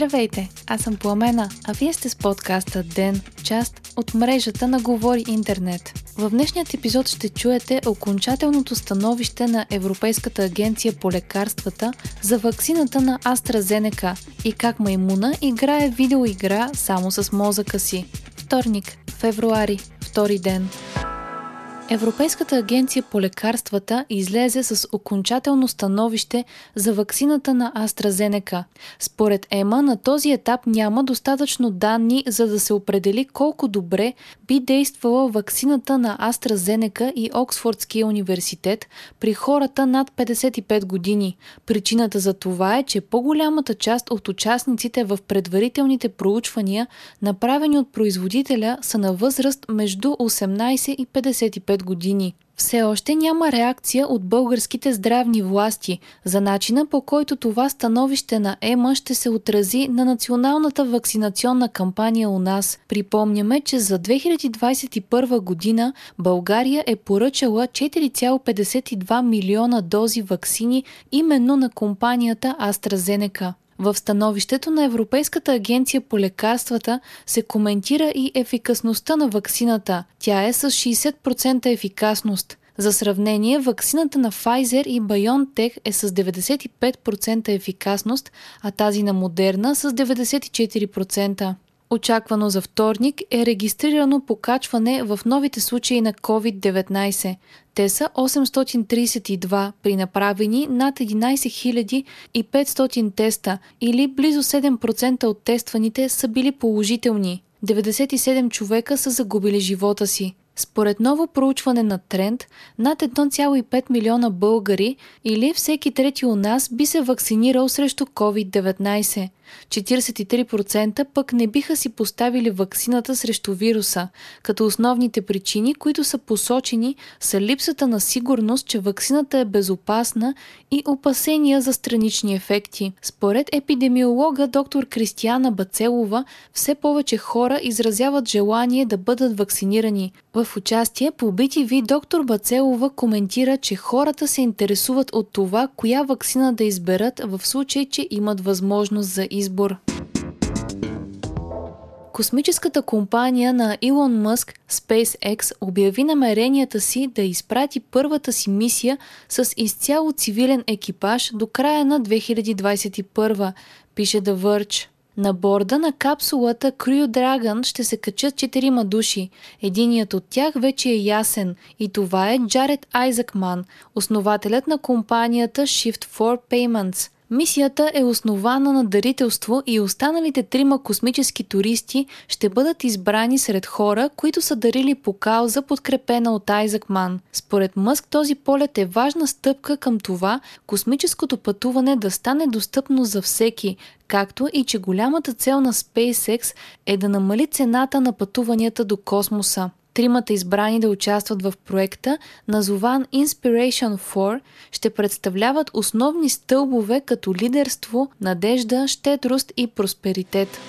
Здравейте, аз съм Пламена, а вие сте с подкаста ДЕН, част от мрежата на Говори Интернет. В днешният епизод ще чуете окончателното становище на Европейската агенция по лекарствата за ваксината на AstraZeneca и как маймуна играе видеоигра само с мозъка си. Вторник, февруари, втори ден. Европейската агенция по лекарствата излезе с окончателно становище за ваксината на AstraZeneca. Според ЕМА на този етап няма достатъчно данни за да се определи колко добре би действала ваксината на AstraZeneca и Оксфордския университет при хората над 55 години. Причината за това е, че по-голямата част от участниците в предварителните проучвания, направени от производителя, са на възраст между 18 и 55 5 години. Все още няма реакция от българските здравни власти за начина по който това становище на ЕМА ще се отрази на националната вакцинационна кампания у нас. Припомняме, че за 2021 година България е поръчала 4,52 милиона дози вакцини именно на компанията AstraZeneca. В становището на Европейската агенция по лекарствата се коментира и ефикасността на ваксината. Тя е с 60% ефикасност. За сравнение, ваксината на Pfizer и BioNTech е с 95% ефикасност, а тази на Moderna с 94%. Очаквано за вторник е регистрирано покачване в новите случаи на COVID-19. Те са 832 при направени над 11 500 теста или близо 7% от тестваните са били положителни. 97 човека са загубили живота си. Според ново проучване на Тренд, над 1,5 милиона българи или всеки трети у нас би се вакцинирал срещу COVID-19. 43% пък не биха си поставили ваксината срещу вируса, като основните причини, които са посочени, са липсата на сигурност, че ваксината е безопасна и опасения за странични ефекти. Според епидемиолога доктор Кристияна Бацелова, все повече хора изразяват желание да бъдат вакцинирани. В участие по BTV доктор Бацелова коментира, че хората се интересуват от това, коя вакцина да изберат в случай, че имат възможност за избор. Космическата компания на Илон Мъск SpaceX обяви намеренията си да изпрати първата си мисия с изцяло цивилен екипаж до края на 2021, пише The Verge. На борда на капсулата Crew Dragon ще се качат четирима души. Единият от тях вече е ясен и това е Джаред Айзакман, основателят на компанията Shift 4 Payments – Мисията е основана на дарителство и останалите трима космически туристи ще бъдат избрани сред хора, които са дарили по кауза, подкрепена от Айзак Ман. Според Мъск този полет е важна стъпка към това космическото пътуване да стане достъпно за всеки, както и че голямата цел на SpaceX е да намали цената на пътуванията до космоса. Тримата избрани да участват в проекта, назован Inspiration 4, ще представляват основни стълбове като лидерство, надежда, щедрост и просперитет.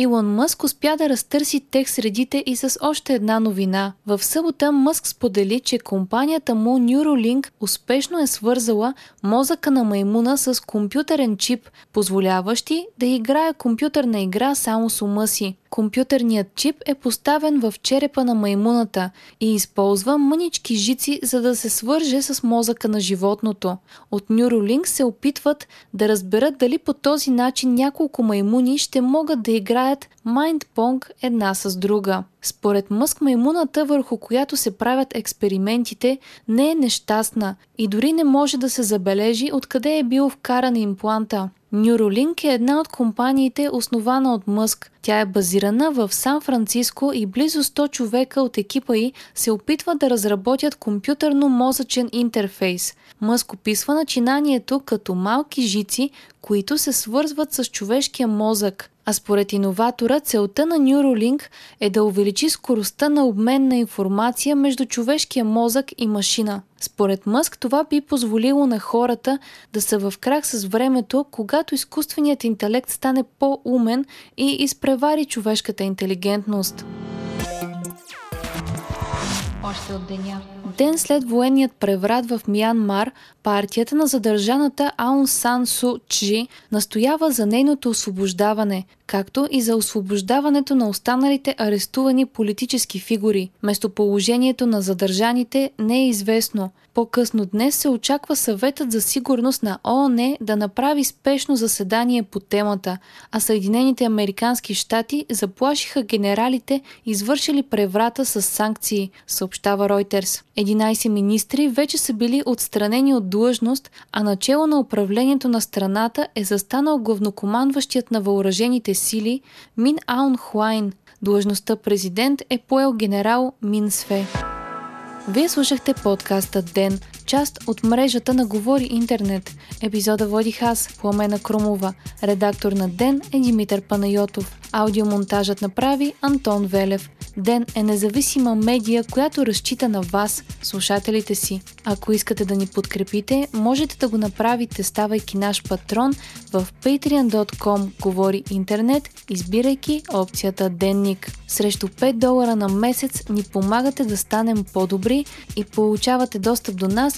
Илон Мъск успя да разтърси тех средите и с още една новина. В събота Мъск сподели, че компанията му Neuralink успешно е свързала мозъка на маймуна с компютърен чип, позволяващи да играе компютърна игра само с ума си. Компютърният чип е поставен в черепа на маймуната и използва мънички жици, за да се свърже с мозъка на животното. От Neuralink се опитват да разберат дали по този начин няколко маймуни ще могат да играят Pong една с друга. Според Мъск маймуната, върху която се правят експериментите, не е нещастна и дори не може да се забележи откъде е бил вкаран импланта. Neuralink е една от компаниите, основана от Мъск. Тя е базирана в Сан-Франциско и близо 100 човека от екипа й се опитват да разработят компютърно-мозъчен интерфейс. Мъск описва начинанието като малки жици, които се свързват с човешкия мозък. А според иноватора, целта на Neuralink е да увеличи скоростта на обмен на информация между човешкия мозък и машина. Според Мъск това би позволило на хората да са в крак с времето, когато изкуственият интелект стане по-умен и изпревари човешката интелигентност. още от деня. Ден след военният преврат в Мянмар, партията на задържаната Аун Сан Су Чжи настоява за нейното освобождаване, както и за освобождаването на останалите арестувани политически фигури. Местоположението на задържаните не е известно. По-късно днес се очаква съветът за сигурност на ООН да направи спешно заседание по темата, а Съединените Американски щати заплашиха генералите, извършили преврата с санкции, съобщава Reuters. 11 министри вече са били отстранени от длъжност, а начало на управлението на страната е застанал главнокомандващият на въоръжените сили Мин Аун Хуайн. Длъжността президент е поел генерал Мин Све. Вие слушахте подкаста Ден, част от мрежата на Говори Интернет. Епизода водих аз, Пламена Крумова. Редактор на Ден е Димитър Панайотов. Аудиомонтажът направи Антон Велев. Ден е независима медия, която разчита на вас, слушателите си. Ако искате да ни подкрепите, можете да го направите ставайки наш патрон в patreon.com говори интернет, избирайки опцията Денник. Срещу 5 долара на месец ни помагате да станем по-добри и получавате достъп до нас